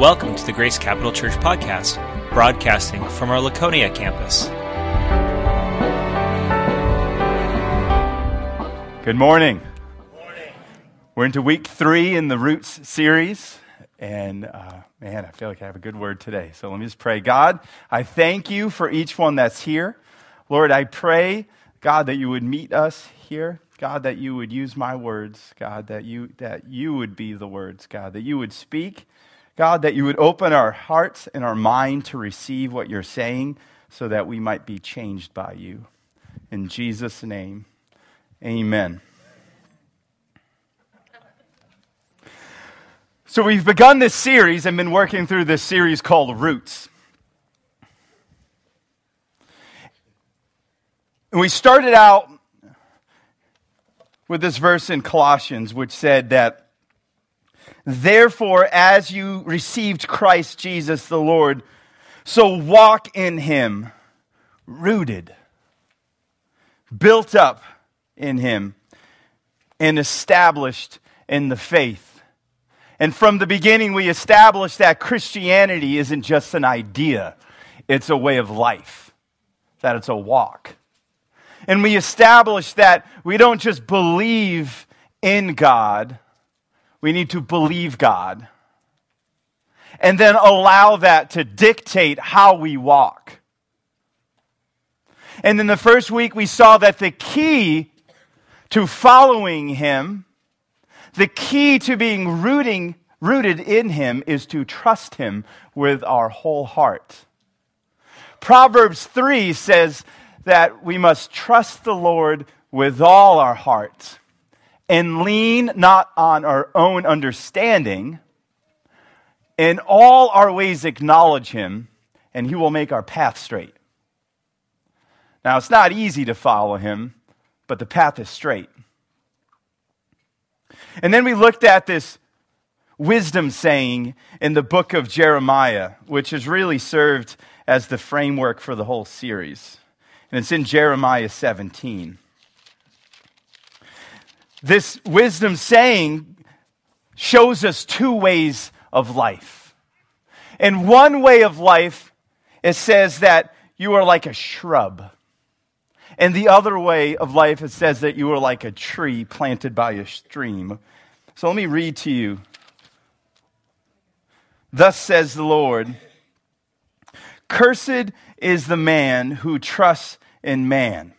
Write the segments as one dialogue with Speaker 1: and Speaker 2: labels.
Speaker 1: Welcome to the Grace Capital Church podcast, broadcasting from our Laconia campus.
Speaker 2: Good morning. morning. We're into week three in the Roots series. And uh, man, I feel like I have a good word today. So let me just pray. God, I thank you for each one that's here. Lord, I pray, God, that you would meet us here. God, that you would use my words. God, that you, that you would be the words. God, that you would speak. God, that you would open our hearts and our mind to receive what you're saying so that we might be changed by you. In Jesus' name, amen. So, we've begun this series and been working through this series called Roots. And we started out with this verse in Colossians, which said that, Therefore, as you received Christ Jesus the Lord, so walk in him, rooted, built up in him, and established in the faith. And from the beginning, we established that Christianity isn't just an idea, it's a way of life, that it's a walk. And we established that we don't just believe in God, we need to believe God. And then allow that to dictate how we walk. And in the first week, we saw that the key to following Him, the key to being rooting, rooted in Him, is to trust Him with our whole heart. Proverbs 3 says that we must trust the Lord with all our heart and lean not on our own understanding. In all our ways, acknowledge Him, and He will make our path straight. Now, it's not easy to follow Him, but the path is straight. And then we looked at this wisdom saying in the book of Jeremiah, which has really served as the framework for the whole series and it's in Jeremiah 17. This wisdom saying shows us two ways of life. In one way of life, it says that you are like a shrub. And the other way of life, it says that you are like a tree planted by a stream. So let me read to you. Thus says the Lord Cursed is the man who trusts in man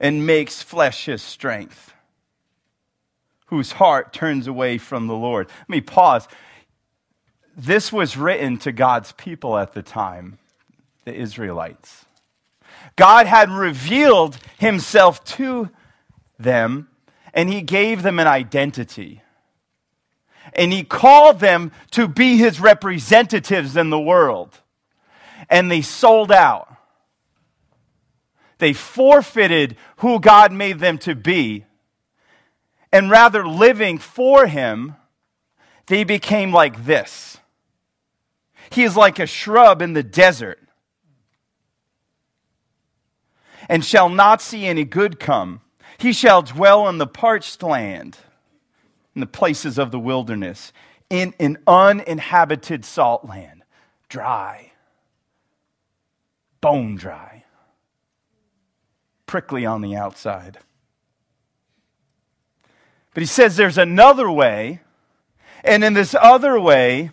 Speaker 2: and makes flesh his strength, whose heart turns away from the Lord. Let me pause. This was written to God's people at the time, the Israelites. God had revealed himself to them, and he gave them an identity. And he called them to be his representatives in the world. And they sold out they forfeited who God made them to be. And rather living for Him, they became like this. He is like a shrub in the desert and shall not see any good come. He shall dwell in the parched land, in the places of the wilderness, in an uninhabited salt land, dry, bone dry prickly on the outside. But he says there's another way, and in this other way,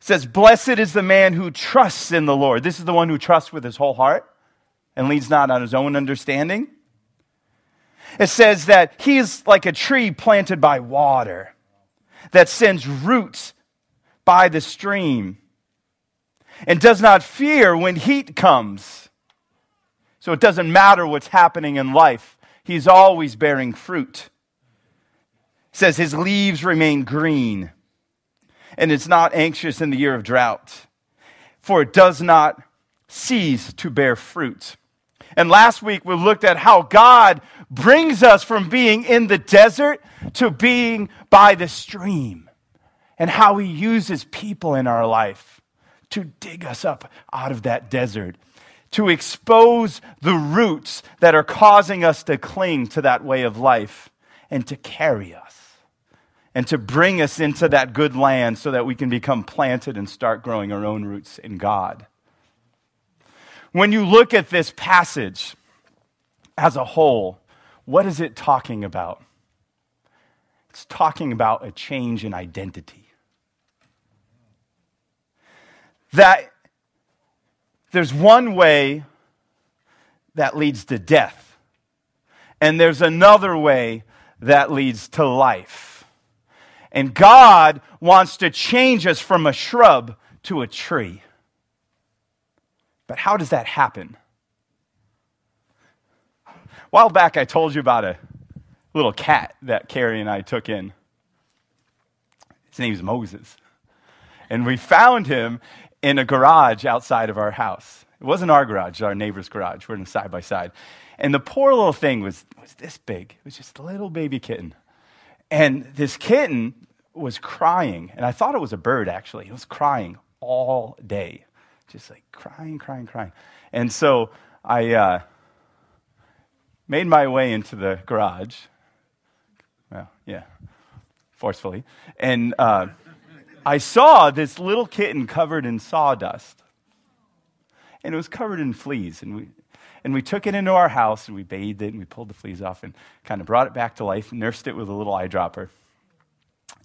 Speaker 2: says, Blessed is the man who trusts in the Lord. This is the one who trusts with his whole heart and leans not on his own understanding. It says that he is like a tree planted by water that sends roots by the stream and does not fear when heat comes so it doesn't matter what's happening in life, he's always bearing fruit. It says his leaves remain green, and it's not anxious in the year of drought, for it does not cease to bear fruit. And last week we looked at how God brings us from being in the desert to being by the stream, and how he uses people in our life to dig us up out of that desert to expose the roots that are causing us to cling to that way of life and to carry us and to bring us into that good land so that we can become planted and start growing our own roots in God. When you look at this passage as a whole, what is it talking about? It's talking about a change in identity. That there's one way that leads to death, and there's another way that leads to life. And God wants to change us from a shrub to a tree. But how does that happen? A while back, I told you about a little cat that Carrie and I took in. His name name's Moses. And we found him in a garage outside of our house. It wasn't our garage, our neighbor's garage. We're in a side by side. And the poor little thing was, was this big. It was just a little baby kitten. And this kitten was crying. And I thought it was a bird, actually. It was crying all day. Just like crying, crying, crying. And so I uh, made my way into the garage. Well, yeah, forcefully. And uh, I saw this little kitten covered in sawdust. And it was covered in fleas. And we, and we took it into our house and we bathed it and we pulled the fleas off and kind of brought it back to life nursed it with a little eyedropper.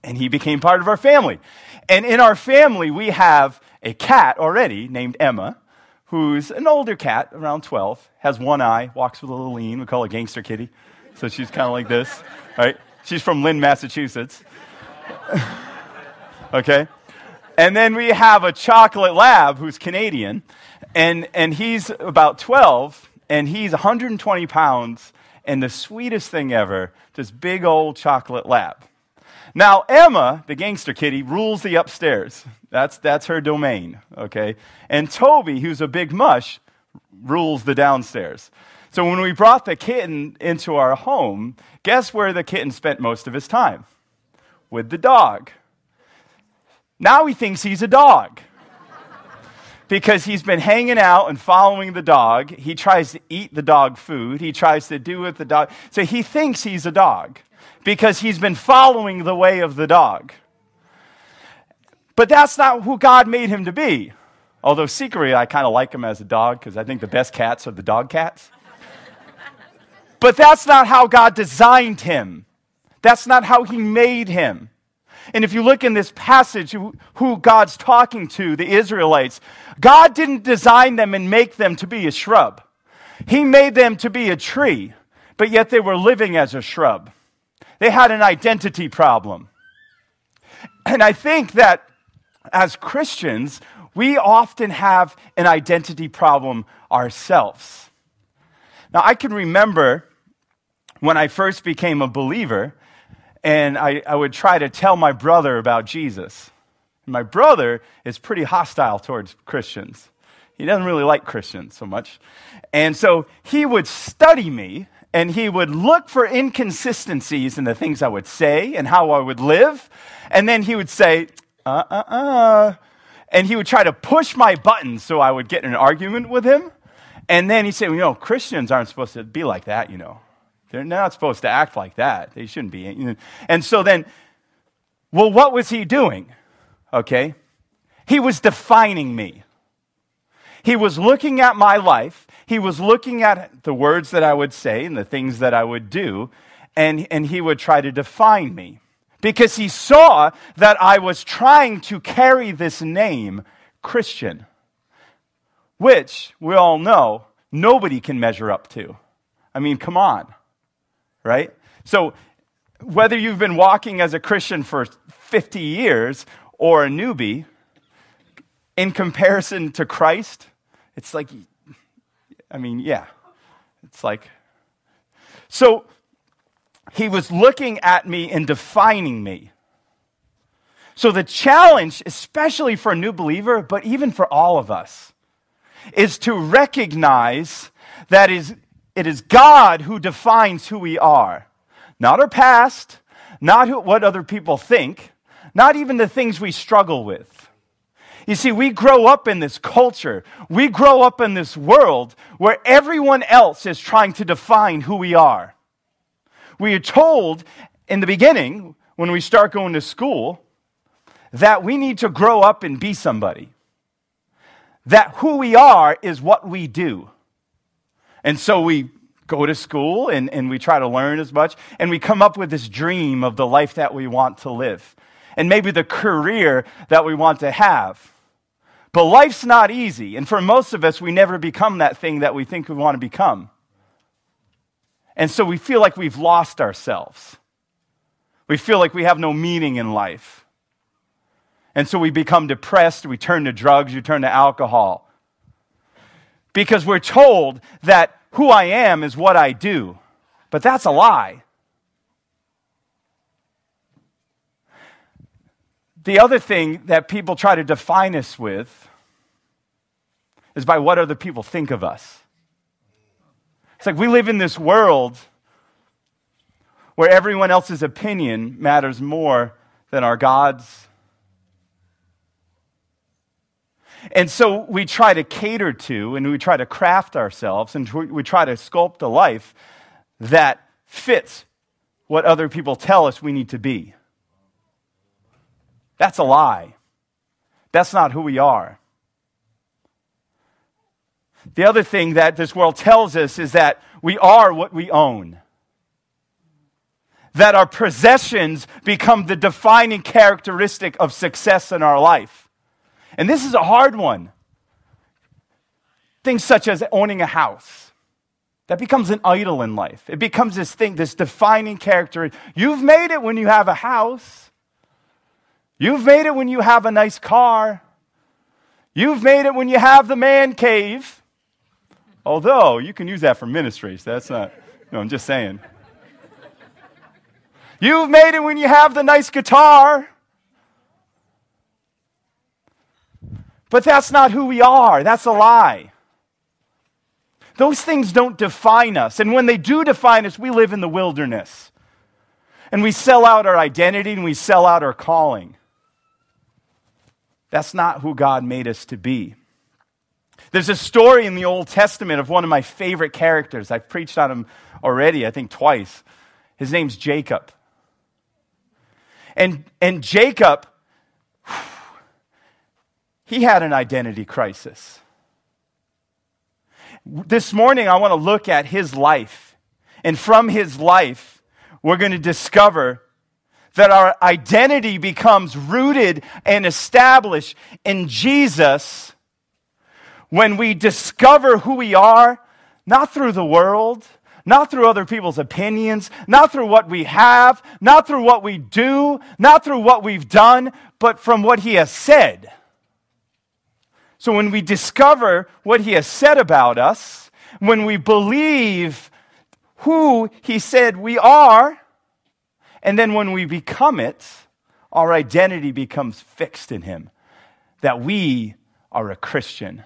Speaker 2: And he became part of our family. And in our family, we have a cat already named Emma, who's an older cat, around 12, has one eye, walks with a little lean. We call her Gangster Kitty. So she's kind of like this, right? She's from Lynn, Massachusetts. okay? And then we have a chocolate lab who's Canadian, and, and he's about 12, and he's 120 pounds, and the sweetest thing ever, this big old chocolate lab. Now, Emma, the gangster kitty, rules the upstairs. That's, that's her domain, okay? And Toby, who's a big mush, rules the downstairs. So when we brought the kitten into our home, guess where the kitten spent most of his time? With the dog. Now he thinks he's a dog. because he's been hanging out and following the dog. He tries to eat the dog food. He tries to do with the dog. So he thinks he's a dog because he's been following the way of the dog. But that's not who God made him to be. Although secretly, I kind of like him as a dog because I think the best cats are the dog cats. but that's not how God designed him. That's not how he made him. And if you look in this passage, who, God's talking to, the Israelites, God didn't design them and make them to be a shrub. He made them to be a tree, but yet they were living as a shrub. They had an identity problem. And I think that as Christians, we often have an identity problem ourselves. Now, I can remember when I first became a believer, and I, I would try to tell my brother about Jesus. My brother is pretty hostile towards Christians. He doesn't really like Christians so much. And so he would study me and he would look for inconsistencies in the things I would say and how I would live. And then he would say, uh uh uh. And he would try to push my buttons so I would get in an argument with him. And then he'd say, well, you know, Christians aren't supposed to be like that, you know. They're not supposed to act like that. They shouldn't be. And so then, well, what was he doing? Okay. He was defining me. He was looking at my life he was looking at the words that I would say and the things that I would do, and, and he would try to define me. Because he saw that I was trying to carry this name, Christian, which we all know nobody can measure up to. I mean, come on, right? So, whether you've been walking as a Christian for 50 years or a newbie, in comparison to Christ, it's like I mean, yeah. It's like. So he was looking at me and defining me. So the challenge, especially for a new believer, but even for all of us, is to recognize that is, it is God who defines who we are. Not our past, not who, what other people think, not even the things we struggle with. You see, we grow up in this culture. We grow up in this world where everyone else is trying to define who we are. We are told in the beginning, when we start going to school that we need to grow up and be somebody. That who we are is what we do. And so we go to school and, and we try to learn as much, and we come up with this dream of the life that we want to live, and maybe the career that we want to have. But life's not easy, and for most of us, we never become that thing that we think we want to become. And so we feel like we've lost ourselves. We feel like we have no meaning in life. And so we become depressed, we turn to drugs, we turn to alcohol. Because we're told that who I am is what I do. But that's a lie. The other thing that people try to define us with is by what other people think of us. It's like we live in this world where everyone else's opinion matters more than our God's. And so we try to cater to and we try to craft ourselves and we try to sculpt a life that fits what other people tell us we need to be. That's a lie. That's not who we are. The other thing that this world tells us is that we are what we own. That our possessions become the defining characteristic of success in our life. And this is a hard one. Things such as owning a house. That becomes an idol in life. It becomes this thing, this defining character. You've made it when you have a house. You've made it when you have a nice car. You've made it when you have the man cave. Although you can use that for ministries. That's not, no, I'm just saying. You've made it when you have the nice guitar. But that's not who we are. That's a lie. Those things don't define us. And when they do define us, we live in the wilderness. And we sell out our identity and we sell out our calling. That's not who God made us to be. There's a story in the Old Testament of one of my favorite characters. I've preached on him already, I think twice. His name's Jacob. And, and Jacob, he had an identity crisis. This morning, I want to look at his life. And from his life, we're going to discover that our identity becomes rooted and established in Jesus when we discover who we are, not through the world, not through other people's opinions, not through what we have, not through what we do, not through what we've done, but from what He has said. So when we discover what He has said about us, when we believe who He said we are, and then when we become it, our identity becomes fixed in Him that we are a Christian.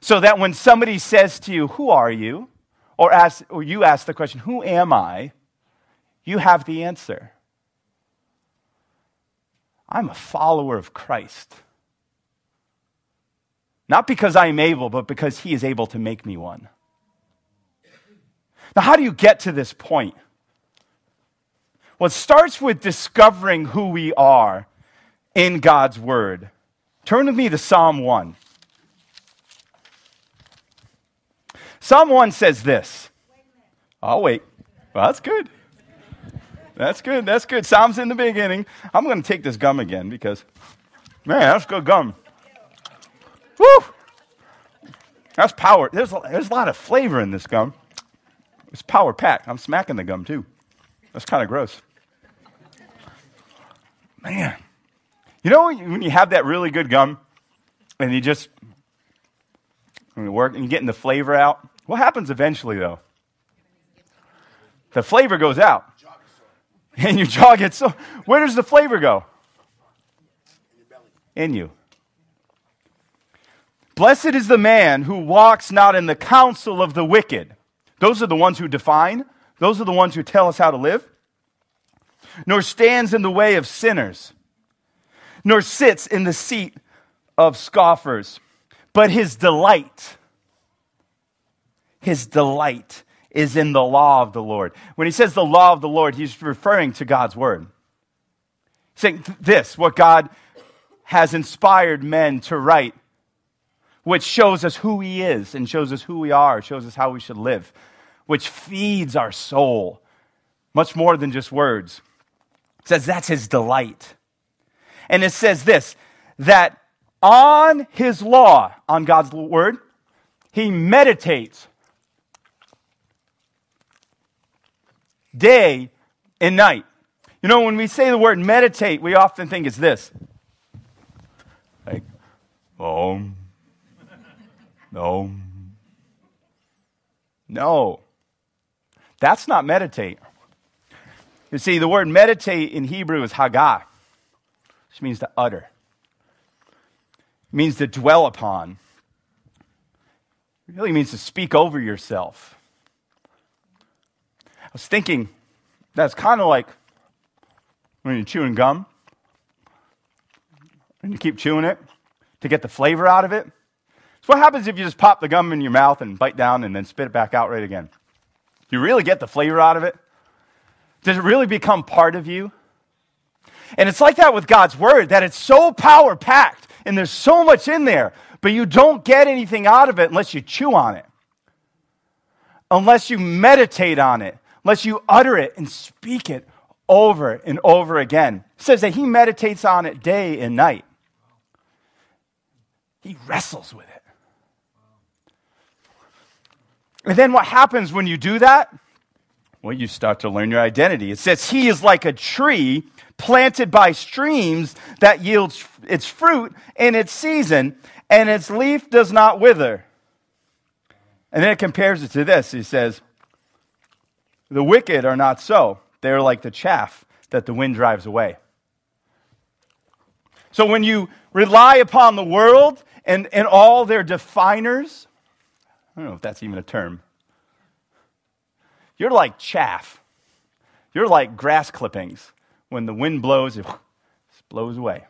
Speaker 2: So that when somebody says to you, Who are you? Or, ask, or you ask the question, Who am I? you have the answer. I'm a follower of Christ. Not because I am able, but because he is able to make me one. Now, how do you get to this point? Well, it starts with discovering who we are in God's Word. Turn with me to Psalm 1. Psalm 1 says this. I'll wait. Well, that's good. That's good. That's good. Psalm's in the beginning. I'm going to take this gum again because, man, that's good gum. Woo! That's power. There's a, there's a lot of flavor in this gum. It's power packed. I'm smacking the gum too. That's kind of gross. Man. You know when you have that really good gum and you just when you work and you're getting the flavor out? What happens eventually, though? The flavor goes out. And your jaw gets so. Where does the flavor go? In you. Blessed is the man who walks not in the counsel of the wicked. Those are the ones who define, those are the ones who tell us how to live. Nor stands in the way of sinners, nor sits in the seat of scoffers. But his delight, his delight is in the law of the Lord. When he says the law of the Lord, he's referring to God's word. saying this, what God has inspired men to write, which shows us who He is and shows us who we are, shows us how we should live, which feeds our soul much more than just words. It says that's His delight. And it says this that on His law, on God's word, He meditates day and night. You know, when we say the word meditate, we often think it's this. Like, om, om. No, that's not meditate. You see, the word meditate in Hebrew is hagah, which means to utter. It means to dwell upon. It really means to speak over yourself. I was thinking that's kind of like when you're chewing gum and you keep chewing it to get the flavor out of it. So, what happens if you just pop the gum in your mouth and bite down and then spit it back out right again? Do you really get the flavor out of it? Does it really become part of you? And it's like that with God's word, that it's so power packed and there's so much in there, but you don't get anything out of it unless you chew on it, unless you meditate on it, unless you utter it and speak it over and over again. It says that he meditates on it day and night. He wrestles with it. And then what happens when you do that? Well, you start to learn your identity. It says, He is like a tree planted by streams that yields its fruit in its season, and its leaf does not wither. And then it compares it to this. He says, the wicked are not so. They're like the chaff that the wind drives away. So when you rely upon the world and, and all their definers, I don't know if that's even a term, you're like chaff. You're like grass clippings. When the wind blows, it blows away.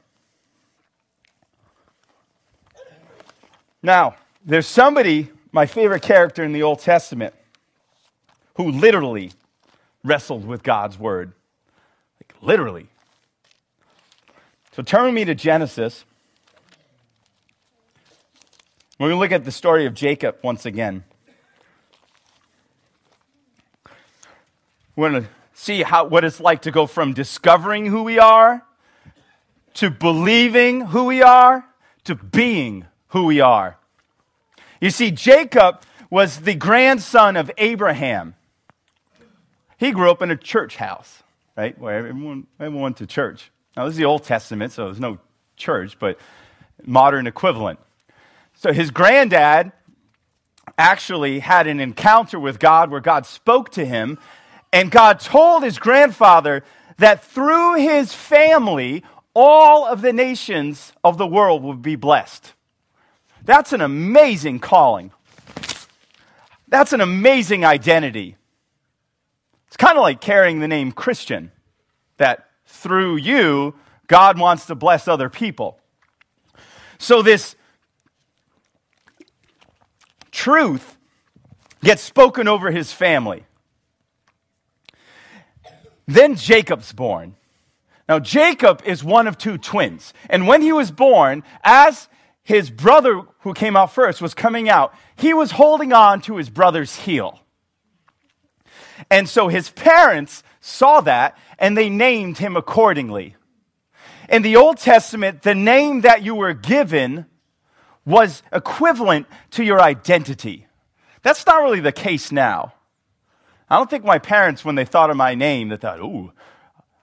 Speaker 2: Now, there's somebody, my favorite character in the Old Testament, who literally wrestled with God's word. Like, literally. So turn me to Genesis. We're going to look at the story of Jacob once again. We're going to see how, what it's like to go from discovering who we are to believing who we are to being who we are. You see, Jacob was the grandson of Abraham. He grew up in a church house, right? Where everyone, everyone went to church. Now, this is the Old Testament, so there's no church, but modern equivalent. So his granddad actually had an encounter with God where God spoke to him, and God told his grandfather that through his family, all of the nations of the world would be blessed. That's an amazing calling. That's an amazing identity. It's kind of like carrying the name Christian, that through you, God wants to bless other people. So this truth gets spoken over his family. Then Jacob's born. Now, Jacob is one of two twins. And when he was born, as his brother who came out first was coming out, he was holding on to his brother's heel. And so his parents saw that and they named him accordingly. In the Old Testament, the name that you were given was equivalent to your identity. That's not really the case now. I don't think my parents, when they thought of my name, they thought, ooh,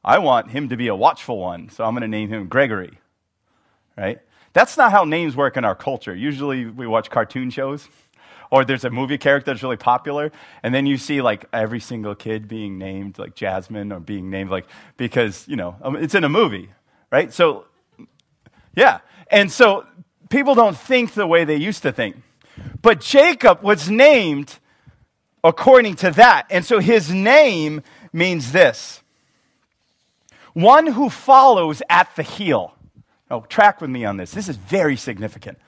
Speaker 2: I want him to be a watchful one, so I'm going to name him Gregory. Right? That's not how names work in our culture. Usually we watch cartoon shows or there's a movie character that's really popular, and then you see like every single kid being named like Jasmine or being named like because you know um, it's in a movie, right? So, yeah, and so people don't think the way they used to think, but Jacob was named according to that, and so his name means this: one who follows at the heel. Oh, track with me on this. This is very significant.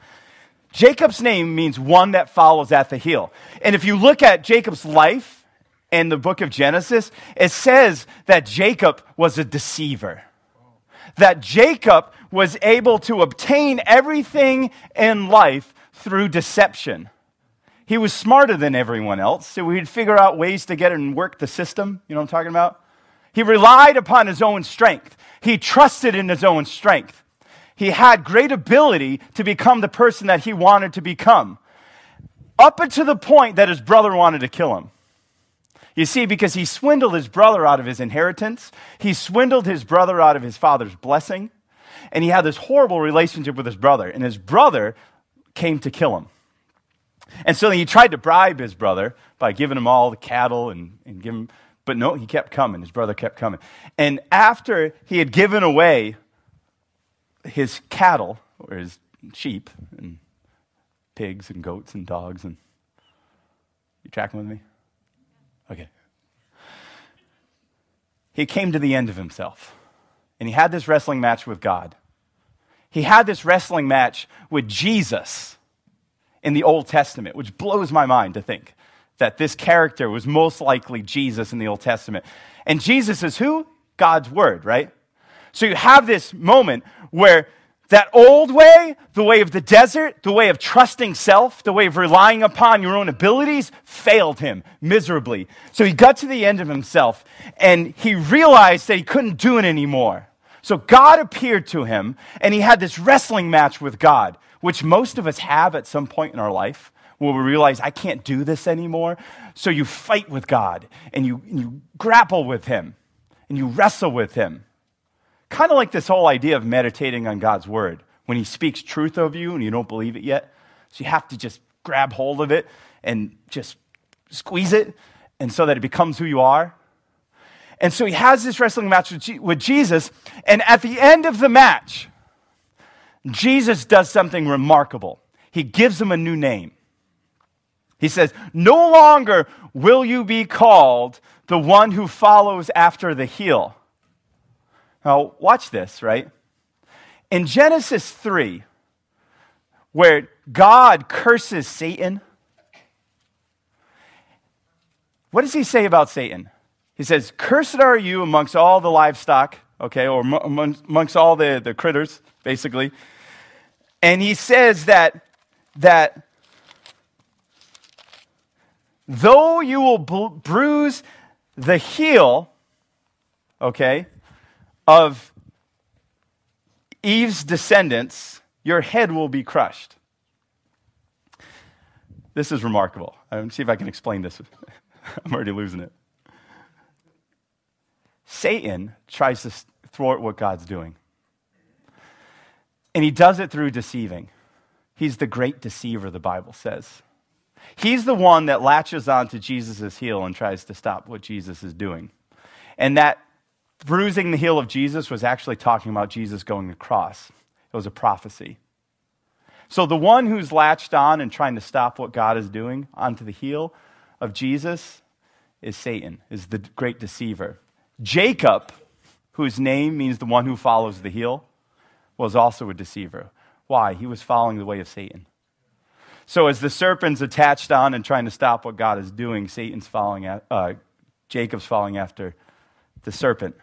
Speaker 2: Jacob's name means one that follows at the heel. And if you look at Jacob's life in the book of Genesis, it says that Jacob was a deceiver. That Jacob was able to obtain everything in life through deception. He was smarter than everyone else, so he'd figure out ways to get and work the system. You know what I'm talking about? He relied upon his own strength. He trusted in his own strength. He had great ability to become the person that he wanted to become, up until the point that his brother wanted to kill him. You see, because he swindled his brother out of his inheritance, he swindled his brother out of his father's blessing, and he had this horrible relationship with his brother, and his brother came to kill him. And so he tried to bribe his brother by giving him all the cattle and, and him, but no, he kept coming. His brother kept coming. And after he had given away his cattle, or his sheep, and pigs and goats and dogs, and you tracking with me? Okay. He came to the end of himself. And he had this wrestling match with God. He had this wrestling match with Jesus in the Old Testament, which blows my mind to think that this character was most likely Jesus in the Old Testament. And Jesus is who? God's Word, right? So you have this moment where that old way, the way of the desert, the way of trusting self, the way of relying upon your own abilities, failed him miserably. So he got to the end of himself and he realized that he couldn't do it anymore. So God appeared to him and he had this wrestling match with God, which most of us have at some point in our life where we realize I can't do this anymore. So you fight with God and you, and you grapple with him and you wrestle with him. Kind of like this whole idea of meditating on God's word. When he speaks truth over you and you don't believe it yet, so you have to just grab hold of it and just squeeze it, and so that it becomes who you are. And so he has this wrestling match with Jesus, and at the end of the match, Jesus does something remarkable. He gives him a new name. He says, No longer will you be called the one who follows after the heel, now, watch this, right? In Genesis 3, where God curses Satan, what does he say about Satan? He says, Cursed are you amongst all the livestock, okay, or amongst all the, the critters, basically. And he says that, that though you will bruise the heel, okay, of Eve's descendants, your head will be crushed. This is remarkable. Me see if I can explain this. I'm already losing it. Satan tries to thwart what God's doing. And he does it through deceiving. He's the great deceiver, the Bible says. He's the one that latches onto Jesus' heel and tries to stop what Jesus is doing. And that bruising the heel of Jesus was actually talking about Jesus going to the cross. It was a prophecy. So the one who's latched on and trying to stop what God is doing onto the heel of Jesus is Satan, is the great deceiver. Jacob, whose name means the one who follows the heel, was also a deceiver. Why? He was following the way of Satan. So as the serpent's attached on and trying to stop what God is doing, Satan's following, uh, Jacob's following after the serpent.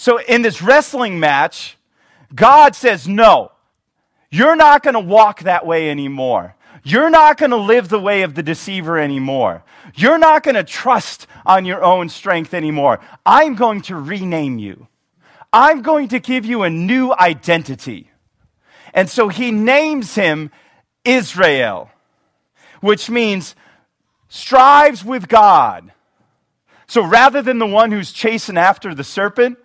Speaker 2: So in this wrestling match, God says, No, you're not going to walk that way anymore. You're not going to live the way of the deceiver anymore. You're not going to trust on your own strength anymore. I'm going to rename you. I'm going to give you a new identity. And so he names him Israel, which means strives with God. So rather than the one who's chasing after the serpent,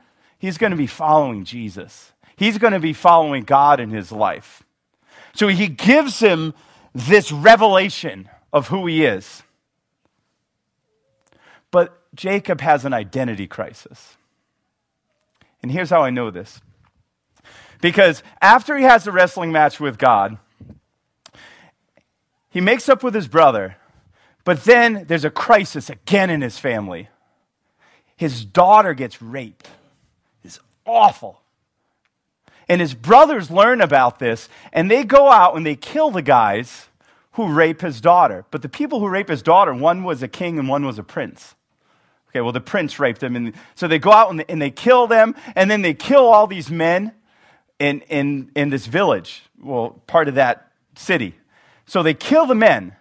Speaker 2: he's going to be following Jesus. He's going to be following God in his life. So he gives him this revelation of who he is. But Jacob has an identity crisis. And here's how I know this. Because after he has the wrestling match with God, he makes up with his brother, but then there's a crisis again in his family. His daughter gets raped awful. And his brothers learn about this, and they go out and they kill the guys who rape his daughter. But the people who rape his daughter, one was a king and one was a prince. Okay, well, the prince raped them. And so they go out and they, and they kill them, and then they kill all these men in, in, in this village, well, part of that city. So they kill the men,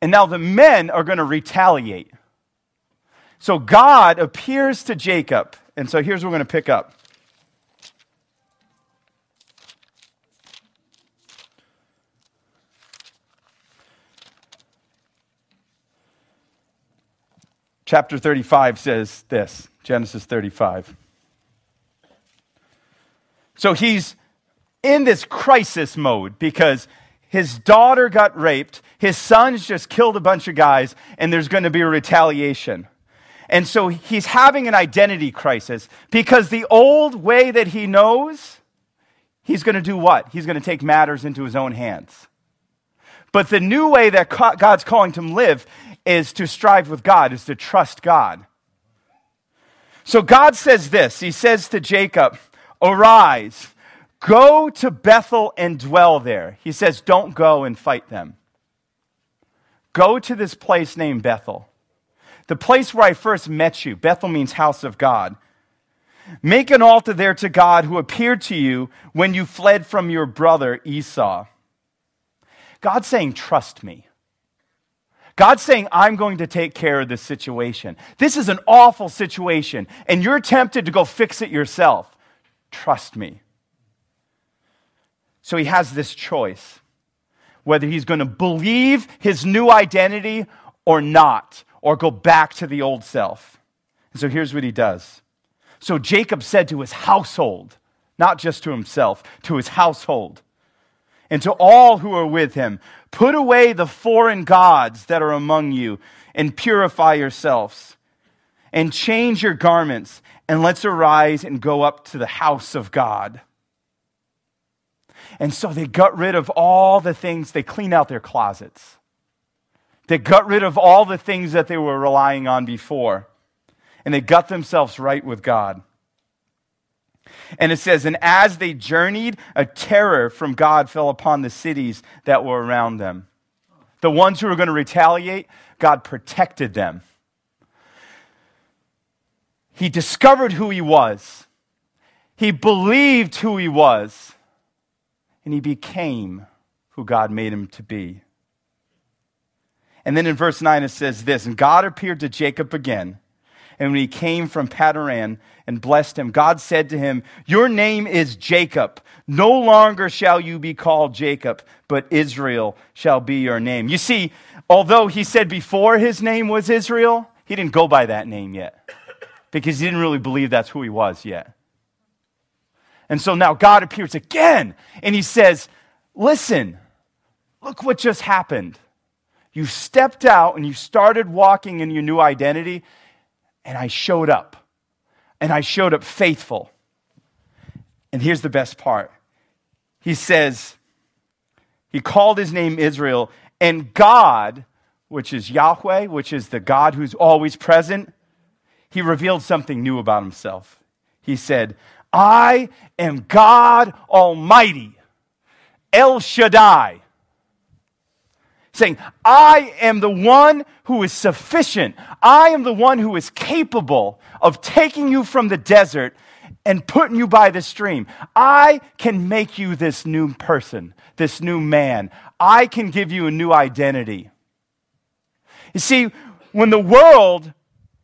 Speaker 2: and now the men are going to retaliate. So God appears to Jacob, and so here's what we're going to pick up. Chapter 35 says this Genesis 35. So he's in this crisis mode because his daughter got raped, his sons just killed a bunch of guys, and there's going to be a retaliation. And so he's having an identity crisis because the old way that he knows, he's going to do what? He's going to take matters into his own hands. But the new way that God's calling him to live is to strive with God, is to trust God. So God says this He says to Jacob, Arise, go to Bethel and dwell there. He says, Don't go and fight them. Go to this place named Bethel, the place where I first met you. Bethel means house of God. Make an altar there to God who appeared to you when you fled from your brother Esau. God's saying, Trust me. God's saying, I'm going to take care of this situation. This is an awful situation, and you're tempted to go fix it yourself. Trust me. So he has this choice whether he's going to believe his new identity or not, or go back to the old self. And so here's what he does. So Jacob said to his household, not just to himself, to his household, and to all who are with him, Put away the foreign gods that are among you and purify yourselves. And change your garments, and let's arise and go up to the house of God. And so they got rid of all the things, they cleaned out their closets. They got rid of all the things that they were relying on before. And they got themselves right with God. And it says, And as they journeyed, a terror from God fell upon the cities that were around them. The ones who were going to retaliate, God protected them. He discovered who he was, he believed who he was, and he became who God made him to be. And then in verse 9 it says this And God appeared to Jacob again and when he came from Paddan and blessed him, God said to him, Your name is Jacob. No longer shall you be called Jacob, but Israel shall be your name. You see, although he said before his name was Israel, he didn't go by that name yet because he didn't really believe that's who he was yet. And so now God appears again and he says, Listen, look what just happened. You stepped out and you started walking in your new identity, and I showed up. And I showed up faithful. And here's the best part He says, He called his name Israel, and God, which is Yahweh, which is the God who's always present, he revealed something new about himself. He said, I am God Almighty, El Shaddai saying, I am the one who is sufficient. I am the one who is capable of taking you from the desert and putting you by the stream. I can make you this new person, this new man. I can give you a new identity. You see, when the world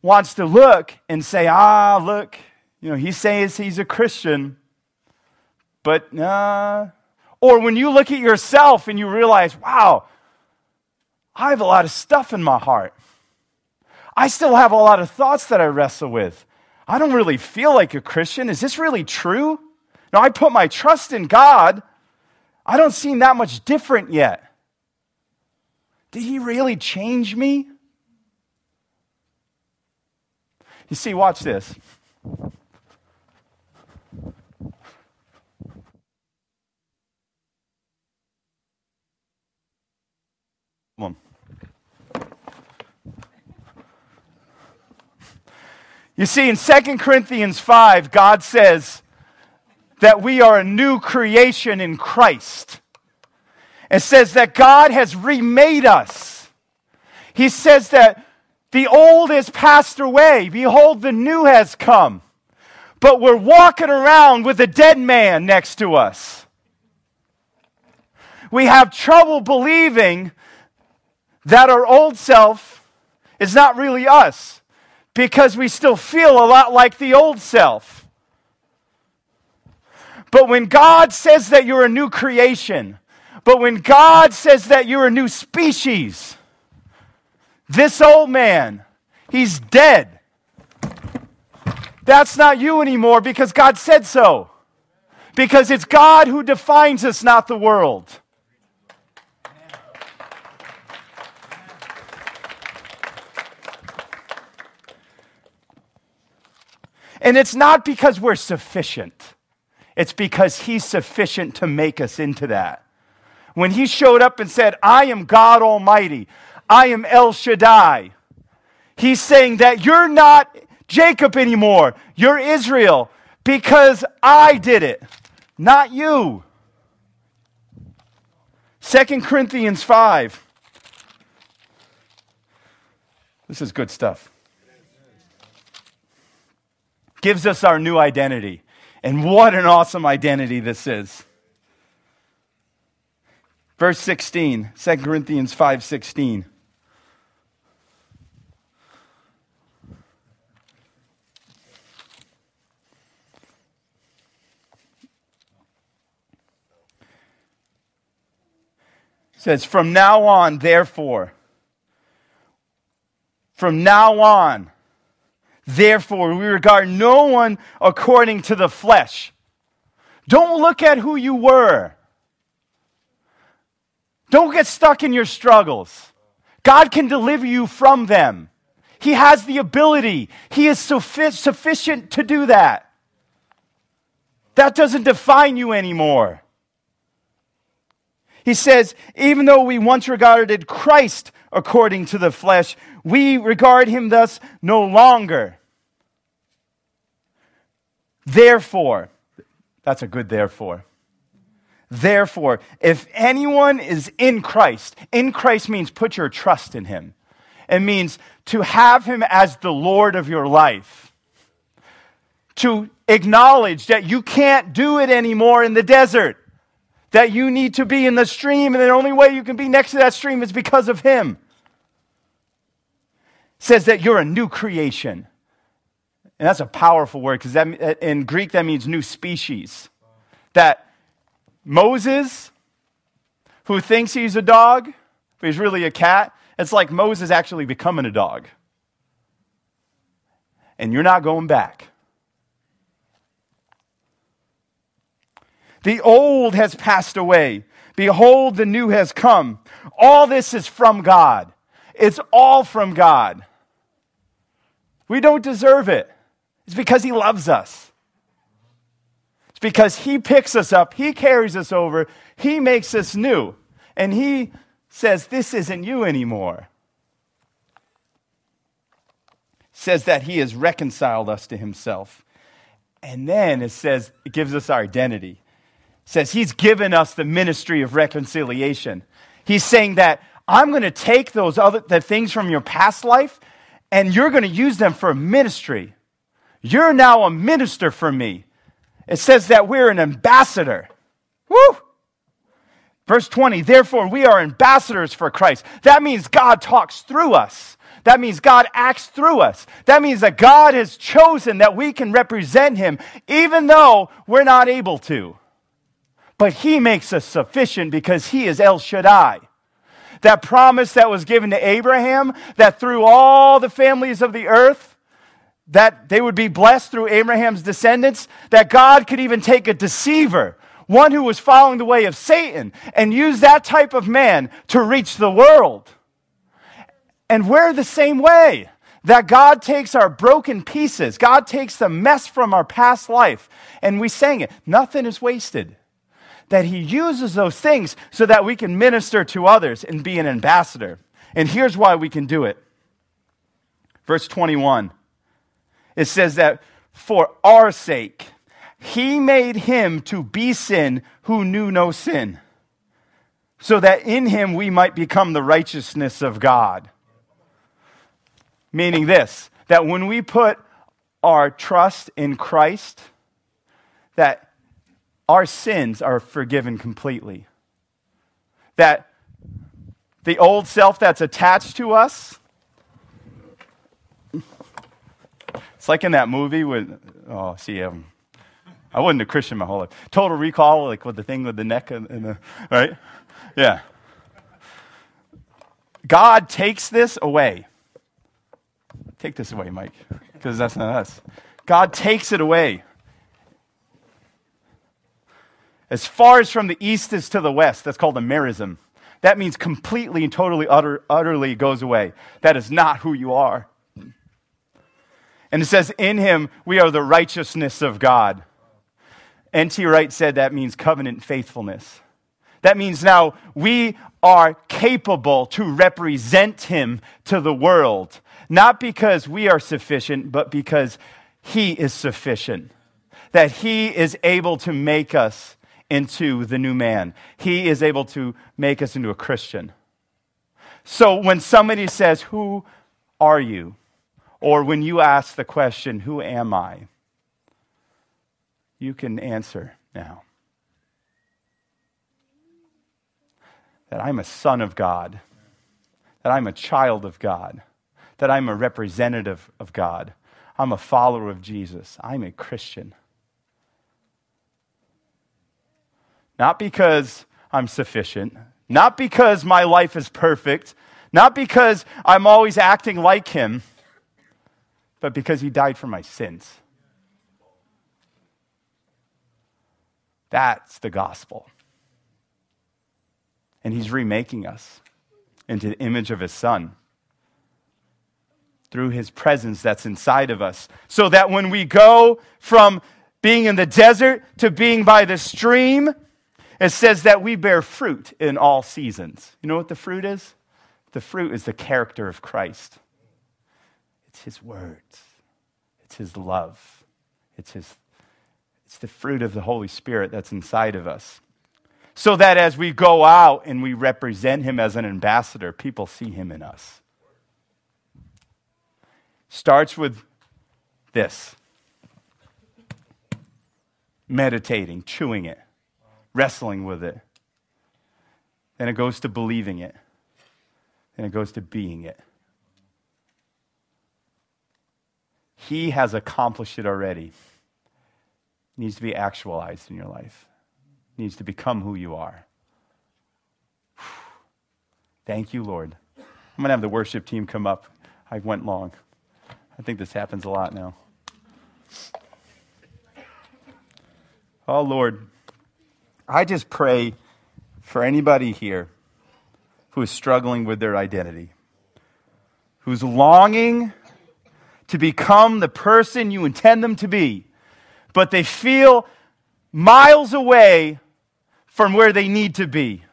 Speaker 2: wants to look and say, ah, look, you know, he says he's a Christian, but nah. Or when you look at yourself and you realize, wow, I have a lot of stuff in my heart. I still have a lot of thoughts that I wrestle with. I don't really feel like a Christian. Is this really true? No, I put my trust in God. I don't seem that much different yet. Did He really change me? You see, watch this. You see, in 2 Corinthians 5, God says that we are a new creation in Christ. It says that God has remade us. He says that The old has passed away. Behold, the new has come. But we're walking around with a dead man next to us. We have trouble believing that our old self is not really us because we still feel a lot like the old self. But when God says that you're a new creation, but when God says that you're a new species, this old man, he's dead. That's not you anymore because God said so. Because it's God who defines us, not the world. And it's not because we're sufficient, it's because He's sufficient to make us into that. When He showed up and said, I am God Almighty, I am El Shaddai, He's saying that you're not Jacob anymore, you're Israel because I did it, not you. 2 Corinthians 5. This is good stuff gives us our new identity. And what an awesome identity this is. Verse 16, 2 Corinthians 5:16. says, From now on, therefore, from now on, Therefore, we regard no one according to the flesh. Don't look at who you were. Don't get stuck in your struggles. God can deliver you from them. He has the ability, He is suffi- sufficient to do that. That doesn't define you anymore. He says, even though we once regarded Christ according to the flesh, we regard him thus no longer. Therefore, that's a good therefore. Therefore, if anyone is in Christ, in Christ means put your trust in him. It means to have him as the Lord of your life. To acknowledge that you can't do it anymore in the desert that you need to be in the stream, and the only way you can be next to that stream is because of Him. Says that you're a new creation. And that's a powerful word because uh, in Greek that means new species. That Moses, who thinks he's a dog, but he's really a cat, it's like Moses actually becoming a dog. And you're not going back. The old has passed away. Behold, the new has come. All this is from God. It's all from God. We don't deserve it. It's because He loves us. It's because He picks us up, He carries us over, He makes us new. And He says, This isn't you anymore. Says that He has reconciled us to Himself. And then it says, it gives us our identity says he's given us the ministry of reconciliation. He's saying that I'm going to take those other the things from your past life and you're going to use them for ministry. You're now a minister for me. It says that we're an ambassador. Woo! Verse 20, therefore we are ambassadors for Christ. That means God talks through us. That means God acts through us. That means that God has chosen that we can represent him even though we're not able to but he makes us sufficient because he is El Shaddai. That promise that was given to Abraham, that through all the families of the earth, that they would be blessed through Abraham's descendants, that God could even take a deceiver, one who was following the way of Satan, and use that type of man to reach the world. And we're the same way. That God takes our broken pieces, God takes the mess from our past life, and we sang it. Nothing is wasted that He uses those things so that we can minister to others and be an ambassador. And here's why we can do it. Verse 21 it says that for our sake, He made Him to be sin who knew no sin, so that in Him we might become the righteousness of God. Meaning this that when we put our trust in Christ, that our sins are forgiven completely. That the old self that's attached to us, it's like in that movie with, oh, see, um, I wasn't a Christian my whole life. Total Recall, like with the thing with the neck and, and the, right? Yeah. God takes this away. Take this away, Mike, because that's not us. God takes it away. As far as from the east is to the west, that's called a merism. That means completely and totally, utter, utterly goes away. That is not who you are. And it says, In him we are the righteousness of God. N.T. Wright said that means covenant faithfulness. That means now we are capable to represent him to the world, not because we are sufficient, but because he is sufficient. That he is able to make us into the new man. He is able to make us into a Christian. So when somebody says, Who are you? Or when you ask the question, Who am I? You can answer now that I'm a son of God, that I'm a child of God, that I'm a representative of God, I'm a follower of Jesus, I'm a Christian. Not because I'm sufficient, not because my life is perfect, not because I'm always acting like Him, but because He died for my sins. That's the gospel. And He's remaking us into the image of His Son through His presence that's inside of us. So that when we go from being in the desert to being by the stream, it says that we bear fruit in all seasons. You know what the fruit is? The fruit is the character of Christ. It's his words. It's his love. It's his it's the fruit of the Holy Spirit that's inside of us. So that as we go out and we represent him as an ambassador, people see him in us. Starts with this meditating, chewing it wrestling with it. Then it goes to believing it. Then it goes to being it. He has accomplished it already. It needs to be actualized in your life. It needs to become who you are. Thank you, Lord. I'm going to have the worship team come up. I went long. I think this happens a lot now. Oh, Lord. I just pray for anybody here who is struggling with their identity, who's longing to become the person you intend them to be, but they feel miles away from where they need to be.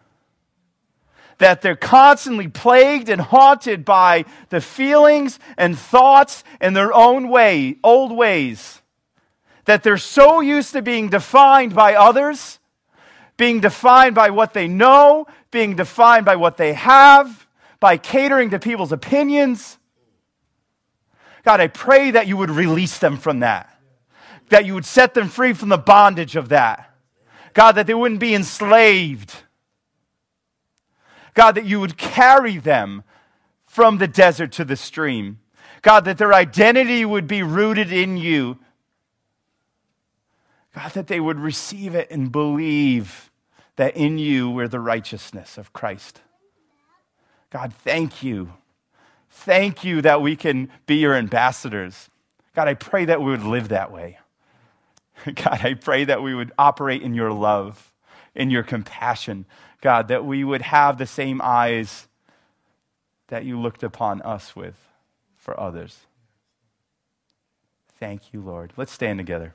Speaker 2: That they're constantly plagued and haunted by the feelings and thoughts and their own way, old ways. That they're so used to being defined by others being defined by what they know, being defined by what they have, by catering to people's opinions. God, I pray that you would release them from that, that you would set them free from the bondage of that. God, that they wouldn't be enslaved. God, that you would carry them from the desert to the stream. God, that their identity would be rooted in you. God, that they would receive it and believe that in you we're the righteousness of Christ. God, thank you. Thank you that we can be your ambassadors. God, I pray that we would live that way. God, I pray that we would operate in your love, in your compassion. God, that we would have the same eyes that you looked upon us with for others. Thank you, Lord. Let's stand together.